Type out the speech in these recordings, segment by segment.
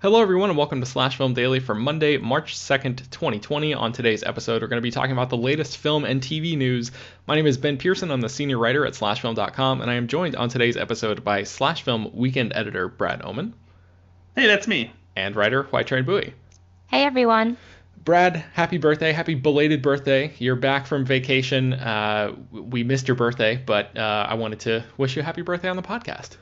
Hello, everyone, and welcome to Slash Film Daily for Monday, March 2nd, 2020. On today's episode, we're going to be talking about the latest film and TV news. My name is Ben Pearson. I'm the senior writer at SlashFilm.com, and I am joined on today's episode by Slash Film weekend editor Brad Oman. Hey, that's me. And writer Hoai-Tran Bui. Hey, everyone. Brad, happy birthday. Happy belated birthday. You're back from vacation. Uh, we missed your birthday, but uh, I wanted to wish you a happy birthday on the podcast.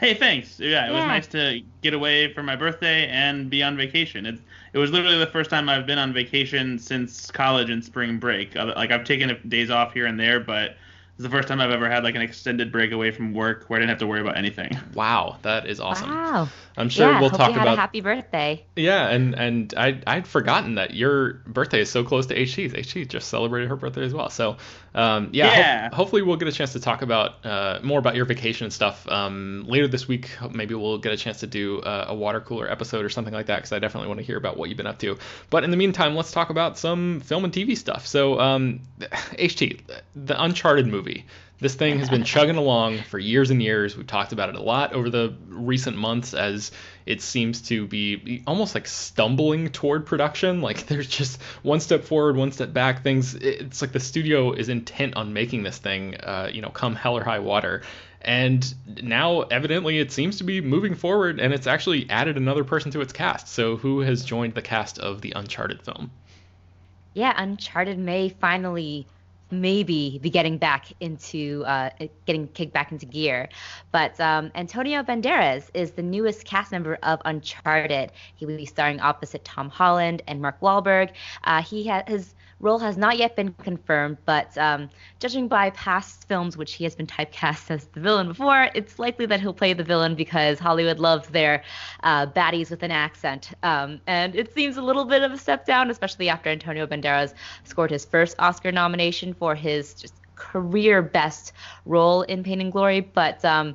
Hey, thanks. Yeah, it was nice to get away for my birthday and be on vacation. It it was literally the first time I've been on vacation since college and spring break. Like I've taken days off here and there, but it's the first time I've ever had like an extended break away from work where I didn't have to worry about anything. Wow, that is awesome. Wow. I'm sure yeah, we'll hope talk you had about. a happy birthday. Yeah, and and I I'd forgotten that your birthday is so close to HT's. HT just celebrated her birthday as well. So um, yeah, Yeah. ho- hopefully we'll get a chance to talk about uh, more about your vacation and stuff um, later this week. Maybe we'll get a chance to do uh, a water cooler episode or something like that because I definitely want to hear about what you've been up to. But in the meantime, let's talk about some film and TV stuff. So um, HT, the Uncharted movie. This thing has been chugging along for years and years. We've talked about it a lot over the recent months as it seems to be almost like stumbling toward production. Like there's just one step forward, one step back. Things. It's like the studio is intent on making this thing, uh, you know, come hell or high water. And now, evidently, it seems to be moving forward, and it's actually added another person to its cast. So, who has joined the cast of the Uncharted film? Yeah, Uncharted may finally maybe be getting back into uh, getting kicked back into gear. But um, Antonio Banderas is the newest cast member of Uncharted. He will be starring opposite Tom Holland and Mark Wahlberg. Uh, he ha- his role has not yet been confirmed, but um, judging by past films, which he has been typecast as the villain before, it's likely that he'll play the villain because Hollywood loves their uh, baddies with an accent. Um, and it seems a little bit of a step down, especially after Antonio Banderas scored his first Oscar nomination for his just career best role in Pain and Glory. But um,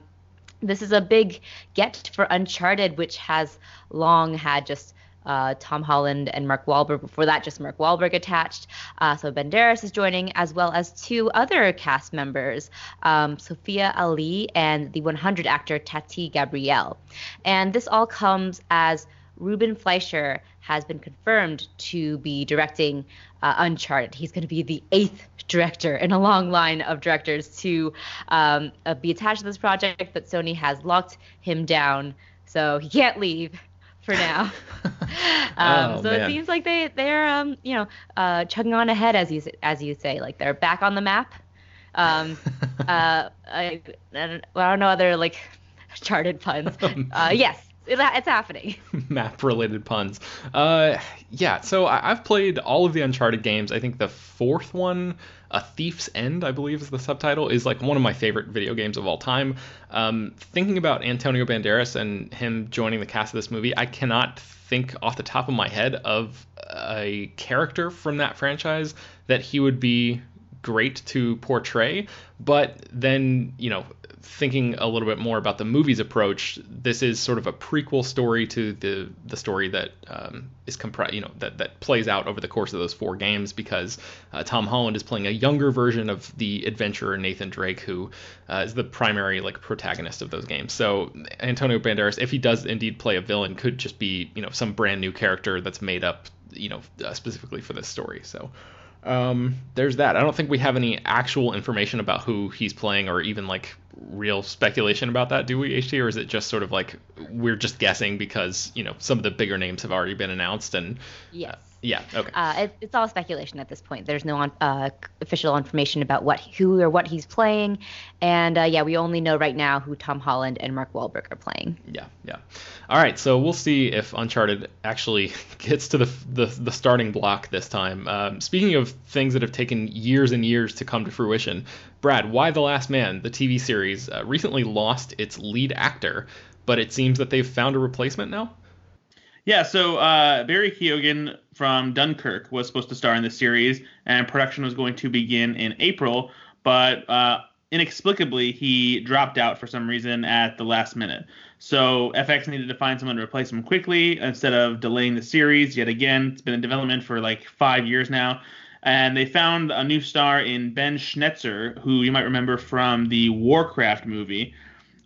this is a big get for Uncharted, which has long had just uh, Tom Holland and Mark Wahlberg. Before that, just Mark Wahlberg attached. Uh, so Banderas is joining, as well as two other cast members, um, Sophia Ali and the 100 actor Tati Gabrielle. And this all comes as Ruben Fleischer has been confirmed to be directing uh, Uncharted. He's going to be the eighth director in a long line of directors to um, uh, be attached to this project, but Sony has locked him down, so he can't leave for now. um, Oh, so man. it seems like they they're um, you know uh, chugging on ahead as you as you say, like they're back on the map. Um, uh, I, I, don't, well, I don't know other like charted puns. Uh, yes, it, it's happening. map related puns. Uh, yeah, so I, I've played all of the Uncharted games. I think the fourth one, A Thief's End, I believe is the subtitle, is like one of my favorite video games of all time. Um, thinking about Antonio Banderas and him joining the cast of this movie, I cannot think off the top of my head of a character from that franchise that he would be great to portray. But then, you know, thinking a little bit more about the movie's approach, this is sort of a prequel story to the the story that um, is you know that that plays out over the course of those four games because uh, Tom Holland is playing a younger version of the adventurer Nathan Drake, who uh, is the primary like protagonist of those games. So Antonio Banderas, if he does indeed play a villain, could just be you know some brand new character that's made up you know uh, specifically for this story. So um, there's that. I don't think we have any actual information about who he's playing or even like real speculation about that, do we, HT? Or is it just sort of like we're just guessing because, you know, some of the bigger names have already been announced and Yes. yeah, okay. Uh, it, it's all speculation at this point. There's no uh, official information about what who or what he's playing, and uh, yeah, we only know right now who Tom Holland and Mark Wahlberg are playing. Yeah, yeah. All right, so we'll see if Uncharted actually gets to the the, the starting block this time. Um, speaking of things that have taken years and years to come to fruition, Brad, Y: The Last Man, the TV series, uh, recently lost its lead actor, but it seems that they've found a replacement now. Yeah, so uh, Barry Keoghan from Dunkirk was supposed to star in the series, and production was going to begin in April, but uh, inexplicably he dropped out for some reason at the last minute. So FX needed to find someone to replace him quickly instead of delaying the series yet again. It's been in development for like five years now. And they found a new star in Ben Schnetzer, who you might remember from the Warcraft movie.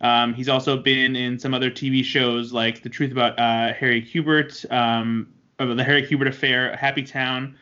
Um, he's also been in some other TV shows like The Truth About uh, Harry Quebert, um, the Harry Quebert Affair, Happy Town.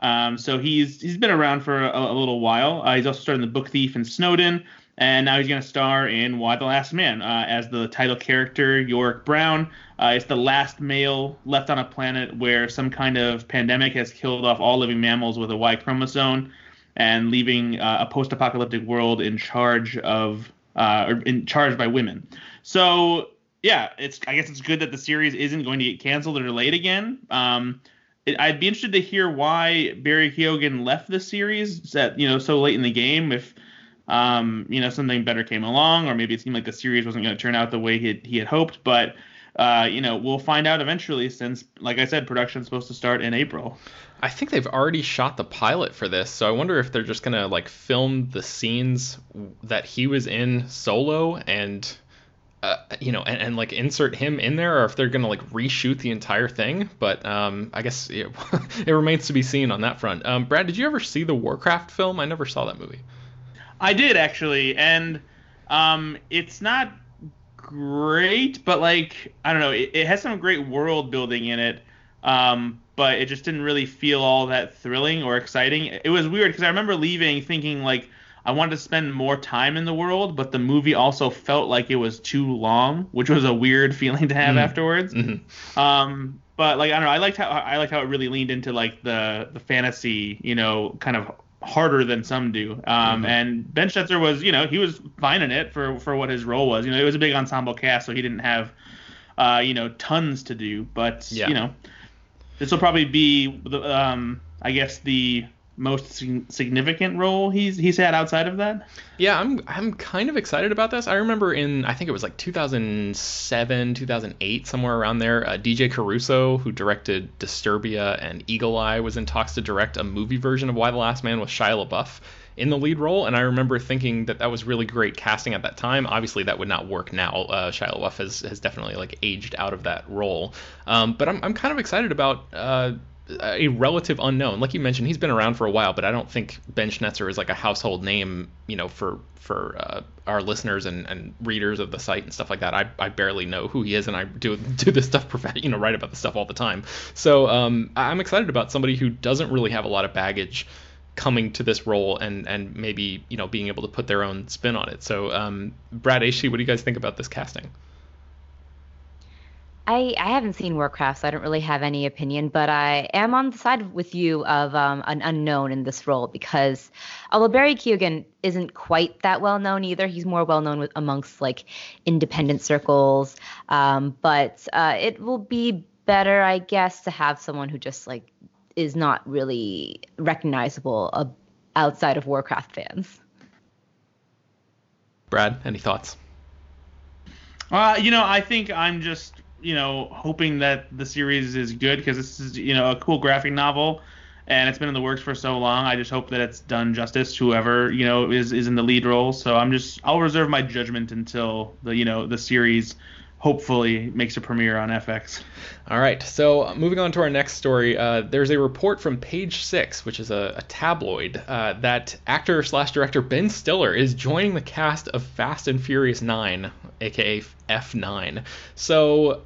Um, so he's he's been around for a, a little while. Uh, he's also starred in The Book Thief and Snowden, and now he's going to star in Y: The Last Man uh, as the title character Yorick Brown. Uh, it's the last male left on a planet where some kind of pandemic has killed off all living mammals with a Y chromosome, and leaving uh, a post-apocalyptic world in charge of uh, or in charge by women. So yeah, it's I guess it's good that the series isn't going to get canceled or delayed again. Um, it, I'd be interested to hear why Barry Keoghan left the series at you know so late in the game. If um, you know something better came along, or maybe it seemed like the series wasn't going to turn out the way he had, he had hoped. But uh, you know, we'll find out eventually, since like I said, production's supposed to start in April. I think they've already shot the pilot for this, so I wonder if they're just gonna like film the scenes that he was in solo and uh, you know, and, and, like insert him in there, or if they're gonna like reshoot the entire thing. But um, I guess it, it remains to be seen on that front. Um, Brad, did you ever see the Warcraft film? I never saw that movie. I did actually, and um, it's not great, but like I don't know, it, it has some great world building in it. Um, but it just didn't really feel all that thrilling or exciting. It was weird because I remember leaving thinking like I wanted to spend more time in the world, but the movie also felt like it was too long, which was a weird feeling to have mm. afterwards. Mm-hmm. Um, but like I don't know, I liked how I liked how it really leaned into like the the fantasy, you know, kind of harder than some do. Um, mm-hmm. And Ben Schnetzer was, you know, he was fine in it for for what his role was. You know, it was a big ensemble cast, so he didn't have, uh, you know, tons to do. But yeah. you know, this will probably be the, um, I guess the most significant role he's he's had outside of that? Yeah, I'm I'm kind of excited about this. I remember in I think it was like 2007, 2008, somewhere around there. Uh, DJ Caruso, who directed Disturbia and Eagle Eye, was in talks to direct a movie version of Y: The Last Man with Shia LaBeouf in the lead role, and I remember thinking that that was really great casting at that time. Obviously, that would not work now. Uh, Shia LaBeouf has has definitely like aged out of that role, um, but I'm I'm kind of excited about. Uh, a relative unknown. Like you mentioned, he's been around for a while, but I don't think Ben Schnetzer is like a household name, you know, for for uh, our listeners and, and readers of the site and stuff like that. I, I barely know who he is, and I do do this stuff, you know, write about the stuff all the time. So um, I'm excited about somebody who doesn't really have a lot of baggage coming to this role and and maybe you know being able to put their own spin on it. So um, Brad HT, what do you guys think about this casting? I, I haven't seen Warcraft, so I don't really have any opinion, but I am on the side with you of um, an unknown in this role because although Barry Keoghan isn't quite that well known either, he's more well known with, amongst like independent circles. Um, but uh, it will be better, I guess, to have someone who just like is not really recognizable uh, outside of Warcraft fans. Brad, any thoughts? Uh, you know, I think I'm just you know, hoping that the series is good because this is, you know, a cool graphic novel and it's been in the works for so long. I just hope that it's done justice to whoever, you know, is is in the lead role. So I'm just I'll reserve my judgment until the, you know, the series hopefully makes a premiere on FX. All right, so moving on to our next story, uh, there's a report from Page Six, which is a, a tabloid, uh, that actor slash director Ben Stiller is joining the cast of Fast and Furious Nine, aka F9. So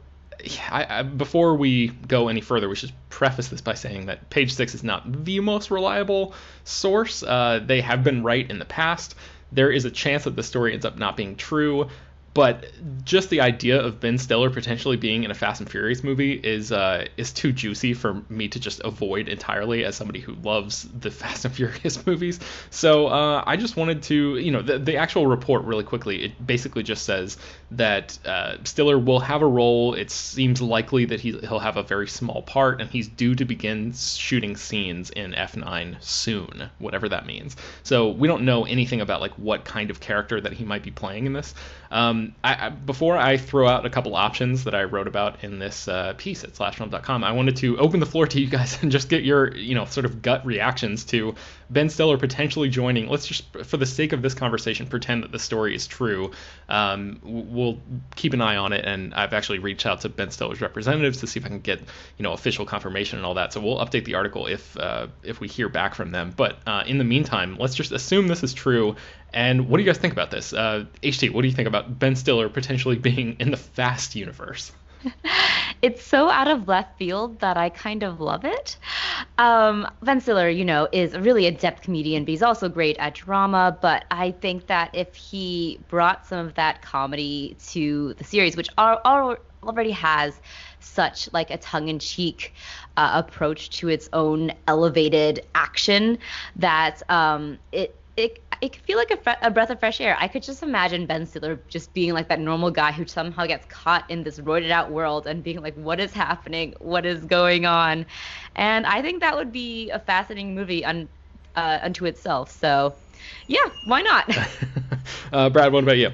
I, I, before we go any further, we should preface this by saying that Page Six is not the most reliable source. Uh, they have been right in the past. There is a chance that the story ends up not being true but just the idea of Ben Stiller potentially being in a Fast and Furious movie is uh, is too juicy for me to just avoid entirely as somebody who loves the Fast and Furious movies. So uh, I just wanted to, you know, the, the actual report really quickly. It basically just says that uh, Stiller will have a role. It seems likely that he, he'll have a very small part, and he's due to begin shooting scenes in F9 soon, whatever that means. So we don't know anything about like what kind of character that he might be playing in this. Um, I, I, before I throw out a couple options that I wrote about in this uh, piece at slashfilm.com, I wanted to open the floor to you guys and just get your, you know, sort of gut reactions to Ben Stiller potentially joining. Let's just, for the sake of this conversation, pretend that the story is true. Um, we'll keep an eye on it, and I've actually reached out to Ben Stiller's representatives to see if I can get, you know, official confirmation and all that. So we'll update the article if uh, if we hear back from them. But uh, in the meantime, let's just assume this is true And what do you guys think about this? Uh, HT, what do you think about Ben Stiller potentially being in the Fast universe? it's so out of left field that I kind of love it. Um, ben Stiller, you know, is really a depth comedian, but he's also great at drama. But I think that if he brought some of that comedy to the series, which are, are already has such like a tongue-in-cheek uh, approach to its own elevated action that um, it it it could feel like a, fre- a, breath of fresh air. I could just imagine Ben Stiller just being like that normal guy who somehow gets caught in this roided out world and being like, what is happening? What is going on? And I think that would be a fascinating movie un, uh, unto itself. So, yeah, why not? uh, Brad, what about you?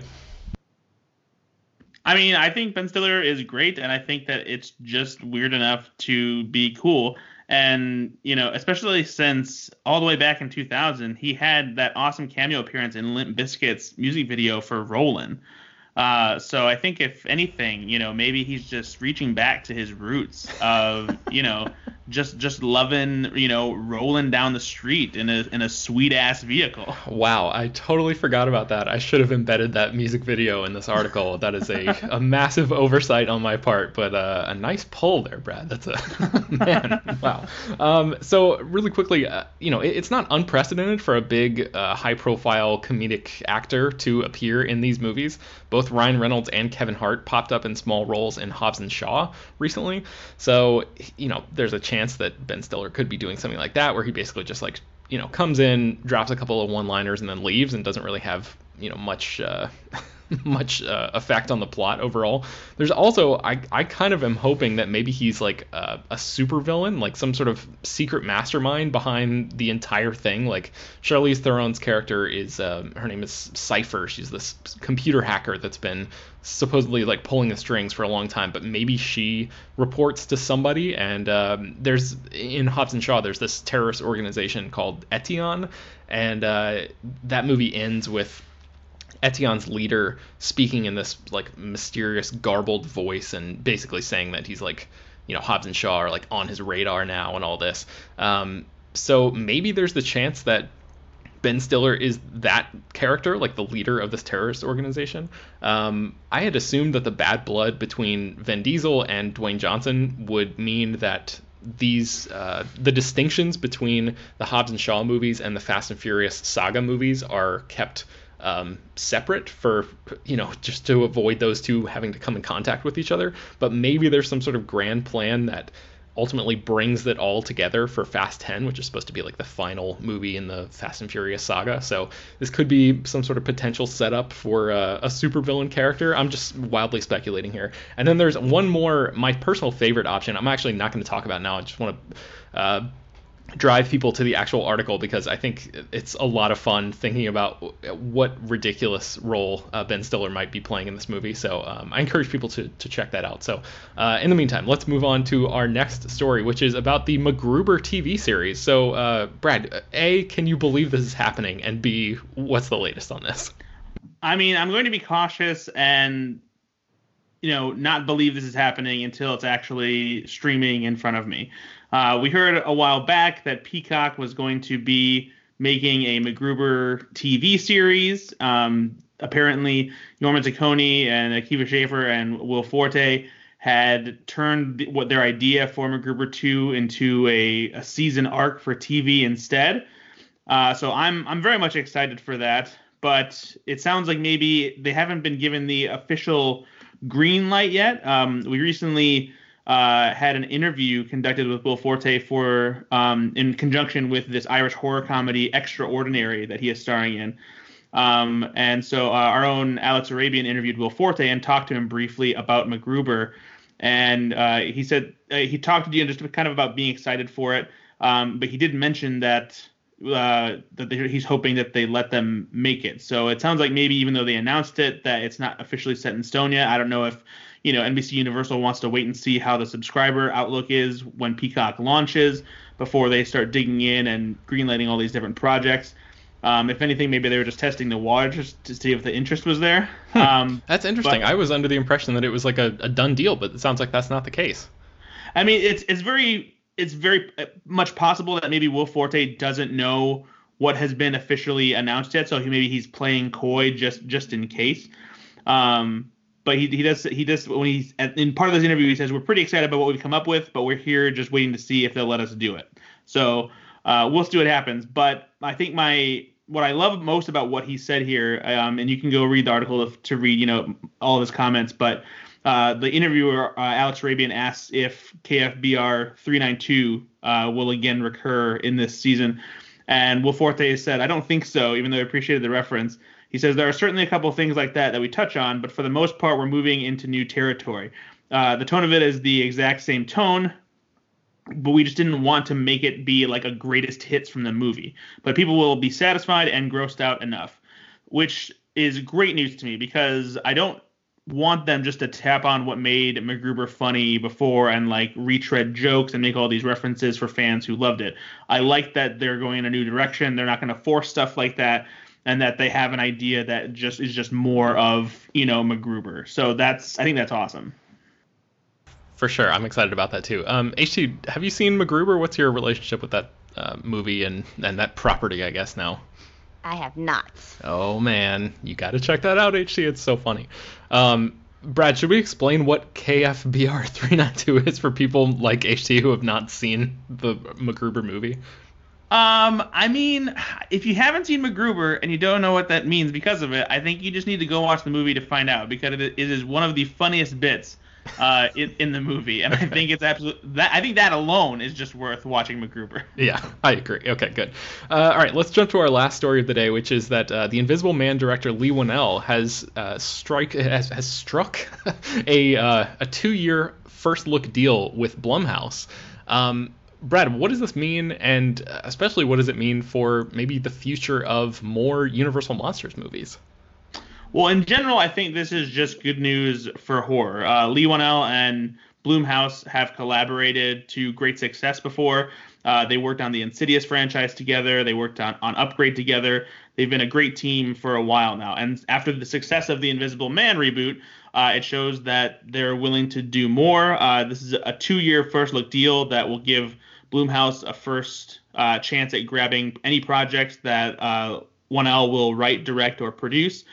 I mean, I think Ben Stiller is great, and I think that it's just weird enough to be cool. And, you know, especially since all the way back in 2000, he had that awesome cameo appearance in Limp Bizkit's music video for Rollin'. Uh, so I think if anything, you know, maybe he's just reaching back to his roots of, you know, just just loving, you know, rolling down the street in a in a sweet ass vehicle. Wow, I totally forgot about that. I should have embedded that music video in this article. That is a, a massive oversight on my part, but uh, a nice pull there, Brad. That's a man. Wow. Um, so really quickly, uh, you know, it, it's not unprecedented for a big, uh, high-profile comedic actor to appear in these movies. Both Ryan Reynolds and Kevin Hart popped up in small roles in Hobbs and Shaw recently. So you know, there's a chance that Ben Stiller could be doing something like that, where he basically just like you know comes in, drops a couple of one-liners, and then leaves, and doesn't really have you know much uh, much uh, effect on the plot overall. There's also I I kind of am hoping that maybe he's like a, a super villain, like some sort of secret mastermind behind the entire thing. Like Charlize Theron's character is um, her name is Cypher. She's this computer hacker that's been supposedly like pulling the strings for a long time, but maybe she reports to somebody. And um, there's in Hobbs and Shaw, there's this terrorist organization called Eteon, and uh, that movie ends with Eteon's leader speaking in this like mysterious garbled voice and basically saying that he's like you know Hobbs and Shaw are like on his radar now and all this. Um, so maybe there's the chance that Ben Stiller is that character, like the leader of this terrorist organization. Um, I had assumed that the bad blood between Vin Diesel and Dwayne Johnson would mean that these uh, the distinctions between the Hobbs and Shaw movies and the Fast and Furious saga movies are kept um, separate for you know just to avoid those two having to come in contact with each other. But maybe there's some sort of grand plan that ultimately brings it all together for Fast 10, which is supposed to be like the final movie in the Fast and Furious saga. So this could be some sort of potential setup for uh, a supervillain character. I'm just wildly speculating here. And then there's one more, my personal favorite option. I'm actually not going to talk about now. I just want to uh, drive people to the actual article because I think it's a lot of fun thinking about what ridiculous role uh, Ben Stiller might be playing in this movie. So um, I encourage people to, to check that out. So uh, in the meantime, let's move on to our next story, which is about the MacGruber TV series. So uh, Brad, A, can you believe this is happening? And B, what's the latest on this? I mean, I'm going to be cautious and you know not believe this is happening until it's actually streaming in front of me. Uh, we heard a while back that Peacock was going to be making a MacGruber TV series. Um, apparently, Jorma Taccone and Akiva Schaffer and Will Forte had turned what their idea for MacGruber 2 into a, a season arc for TV instead. Uh, so I'm I'm very much excited for that. But it sounds like maybe they haven't been given the official green light yet. Um, we recently uh, had an interview conducted with Will Forte for um, in conjunction with this Irish horror comedy Extraordinary that he is starring in. Um, and so uh, our own Alex Arabian interviewed Will Forte and talked to him briefly about MacGruber. And uh, he said uh, he talked to you just kind of about being excited for it, um, but he did mention that uh, that he's hoping that they let them make it. So it sounds like maybe even though they announced it, that it's not officially set in stone yet. I don't know if you know NBC Universal wants to wait and see how the subscriber outlook is when Peacock launches before they start digging in and greenlighting all these different projects. Um, if anything, maybe they were just testing the waters to see if the interest was there. Hmm. Um, that's interesting. But, I was under the impression that it was like a, a done deal, but it sounds like that's not the case. I mean, it's it's very it's very uh, much possible that maybe Will Forte doesn't know what has been officially announced yet. So he maybe he's playing coy just just in case. Um, but he, he does he does when he's in part of this interview he says we're pretty excited about what we've come up with, but we're here just waiting to see if they'll let us do it. So uh, we'll see what happens. But I think my what I love most about what he said here, um, and you can go read the article to, to read you know all of his comments, but uh, the interviewer uh, Alex Arabian asks if KFBR 392 uh, will again recur in this season, and Will Forte said, "I don't think so," even though I appreciated the reference. He says there are certainly a couple of things like that that we touch on, but for the most part, we're moving into new territory. Uh, the tone of it is the exact same tone, but we just didn't want to make it be like a greatest hits from the movie. But people will be satisfied and grossed out enough, which is great news to me because I don't want them just to tap on what made MacGruber funny before and like retread jokes and make all these references for fans who loved it. I like that they're going in a new direction. They're not going to force stuff like that and that they have an idea that just is just more of you know MacGruber. So that's I think that's awesome. For sure, I'm excited about that too. Um, HT, have you seen MacGruber? What's your relationship with that uh, movie and and that property? I guess now. I have not. Oh man, you got to check that out, HT. It's so funny. Um, Brad, should we explain what KFBR 392 is for people like HT who have not seen the MacGruber movie? Um, I mean, if you haven't seen MacGruber and you don't know what that means because of it, I think you just need to go watch the movie to find out because it, is one of the funniest bits uh, in, in the movie, and I think it's absolutely that. I think that alone is just worth watching MacGruber. Yeah, I agree. Okay, good. Uh, all right, let's jump to our last story of the day, which is that uh, the Invisible Man director Leigh Whannell has uh, strike has, has struck a uh, a two year first look deal with Blumhouse. Um, Brad, what does this mean, and especially what does it mean for maybe the future of more Universal Monsters movies? Well, in general, I think this is just good news for horror. Uh, Leigh Whannell and Blumhouse have collaborated to great success before. Uh, they worked on the Insidious franchise together. They worked on, on Upgrade together. They've been a great team for a while now. And after the success of the Invisible Man reboot, uh, it shows that they're willing to do more. Uh, this is a two year first look deal that will give Blumhouse a first uh, chance at grabbing any projects that uh, Whannell will write, direct, or produce.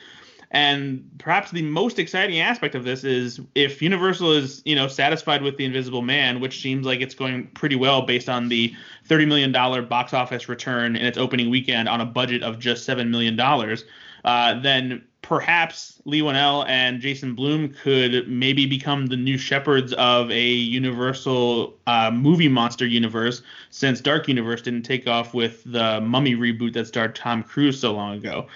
And perhaps the most exciting aspect of this is if Universal is, you know, satisfied with the Invisible Man, which seems like it's going pretty well based on the 30 million dollar box office return in its opening weekend on a budget of just seven million dollars, uh, then perhaps Leigh Whannell and Jason Blum could maybe become the new shepherds of a Universal uh, movie monster universe, since Dark Universe didn't take off with the Mummy reboot that starred Tom Cruise so long ago.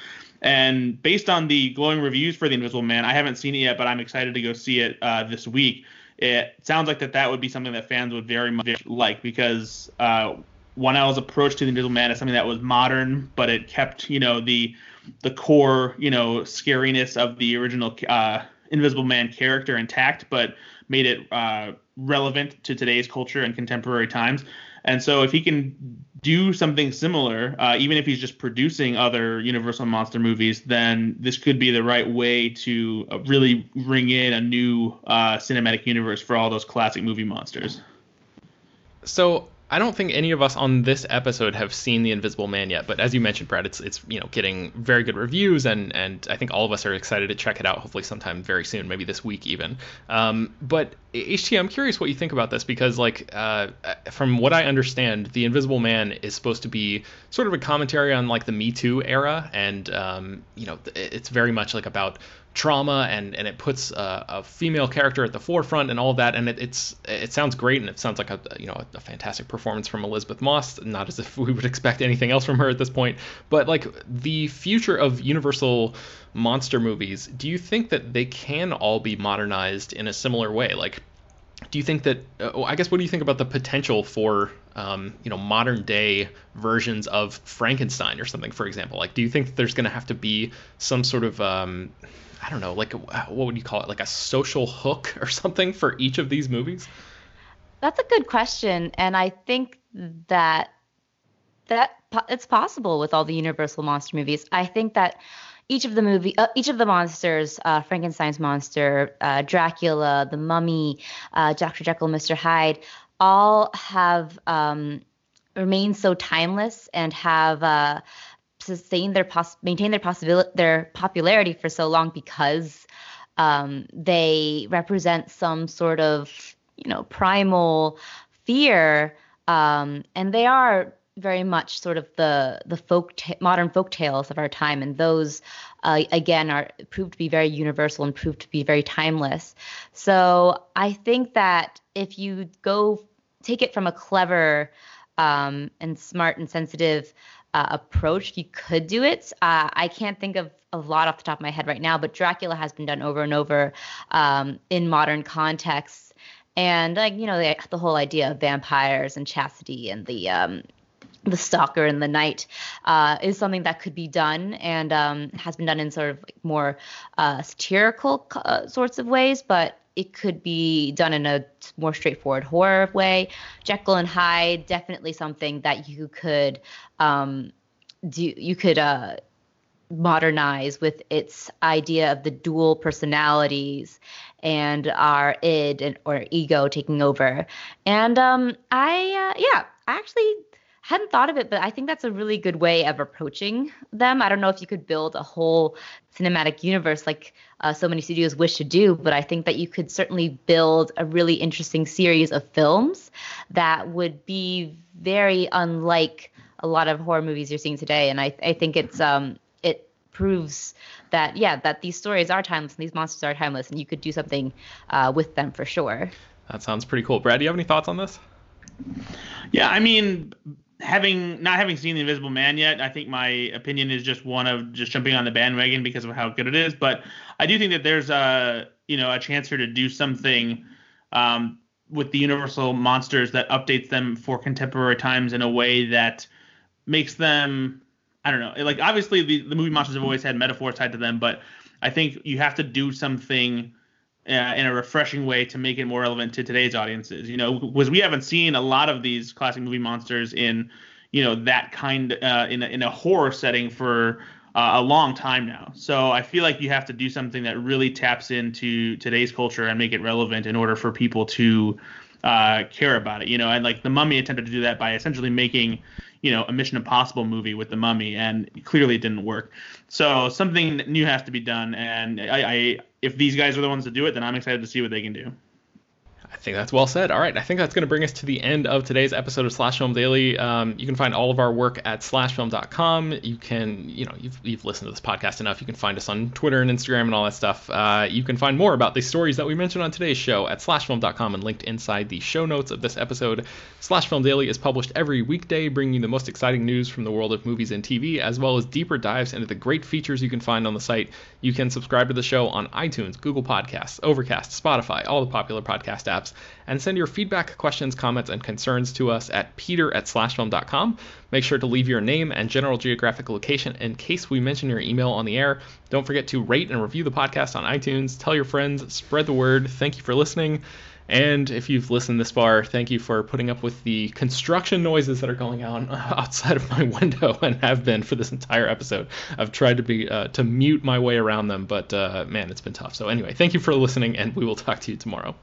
And based on the glowing reviews for The Invisible Man, I haven't seen it yet, but I'm excited to go see it uh, this week. It sounds like that that would be something that fans would very much like because uh, Whannell's approach to The Invisible Man is something that was modern, but it kept, you know, the the core, you know, scariness of the original uh, Invisible Man character intact, but made it uh, relevant to today's culture and contemporary times. And so, if he can do something similar, uh, even if he's just producing other Universal monster movies, then this could be the right way to uh, really ring in a new uh, cinematic universe for all those classic movie monsters. So I don't think any of us on this episode have seen The Invisible Man yet, but as you mentioned, Brad, it's it's you know getting very good reviews, and and I think all of us are excited to check it out. Hopefully, sometime very soon, maybe this week even. Um, but HT, I'm curious what you think about this because like uh, from what I understand, The Invisible Man is supposed to be sort of a commentary on like the Me Too era, and um, you know it's very much like about trauma and and it puts a, a, female character at the forefront and all of that and it, it's it sounds great and it sounds like a you know a, fantastic performance from Elisabeth Moss not as if we would expect anything else from her at this point. But like the future of universal monster movies do you think that they can all be modernized in a similar way? Like do you think that uh, i guess what do you think about the potential for um, you know modern day versions of frankenstein or something for example like do you think there's going to have to be some sort of um, I don't know, like what would you call it, like a social hook or something for each of these movies? That's a good question, and I think that that it's possible with all the Universal monster movies. I think that each of the movie, uh, each of the monsters, uh, Frankenstein's monster, uh, Dracula, the Mummy, uh, Dr. Jekyll, Mr. Hyde, all have um, remain so timeless and have uh, sustained their pos- maintained their possibility their popularity for so long because um, they represent some sort of you know primal fear um, and they are very much sort of the the folk modern folk tales of our time. And those uh, again are proved to be very universal and proved to be very timeless. So i think that if you go take it from a clever um, and smart and sensitive uh, approach you could do it. Uh, i can't think of a lot off the top of my head right now but dracula has been done over and over um, in modern contexts. And like you know the, the whole idea of vampires and chastity and the um, the stalker and the knight uh, is something that could be done and um, has been done in sort of like more uh, satirical uh, sorts of ways, but it could be done in a more straightforward horror way. Jekyll and Hyde, definitely something that you could um, do. You could uh, modernize with its idea of the dual personalities and our id and, or ego taking over. And um, I, uh, yeah, I actually hadn't thought of it, but I think that's a really good way of approaching them. I don't know if you could build a whole cinematic universe like uh, so many studios wish to do, but I think that you could certainly build a really interesting series of films that would be very unlike a lot of horror movies you're seeing today. And I, I think it's um, it proves that yeah that these stories are timeless and these monsters are timeless, and you could do something uh, with them for sure. That sounds pretty cool. Brad, do you have any thoughts on this? Yeah, I mean, having not having seen the Invisible Man yet, I think my opinion is just one of just jumping on the bandwagon because of how good it is. But I do think that there's a you know a chance here to do something um, with the Universal monsters that updates them for contemporary times in a way that makes them I don't know like obviously the, the movie monsters have always had metaphors tied to them, but I think you have to do something. Uh, in a refreshing way to make it more relevant to today's audiences. You know, because we haven't seen a lot of these classic movie monsters in, you know, that kind uh, in a, in a horror setting for uh, a long time now. So I feel like you have to do something that really taps into today's culture and make it relevant in order for people to uh, care about it. You know, and like the Mummy attempted to do that by essentially making, you know, a Mission Impossible movie with the Mummy, and clearly it didn't work. So something new has to be done, and I, I if these guys are the ones to do it, then I'm excited to see what they can do. I think that's well said. All right, I think that's going to bring us to the end of today's episode of Slash Film Daily. Um, you can find all of our work at slashfilm.com. You can, you know, you've, you've listened to this podcast enough. You can find us on Twitter and Instagram and all that stuff. Uh, you can find more about the stories that we mentioned on today's show at slashfilm.com and linked inside the show notes of this episode. Slash Film Daily is published every weekday, bringing you the most exciting news from the world of movies and TV, as well as deeper dives into the great features you can find on the site. You can subscribe to the show on iTunes, Google Podcasts, Overcast, Spotify, all the popular podcast apps and send your feedback, questions, comments, and concerns to us at peter at slashfilm.com. Make sure to leave your name and general geographic location in case we mention your email on the air. Don't forget to rate and review the podcast on iTunes. Tell your friends, spread the word. Thank you for listening. And if you've listened this far, thank you for putting up with the construction noises that are going on outside of my window and have been for this entire episode. I've tried to be uh, to mute my way around them, but uh, man, it's been tough. So anyway, thank you for listening, and we will talk to you tomorrow.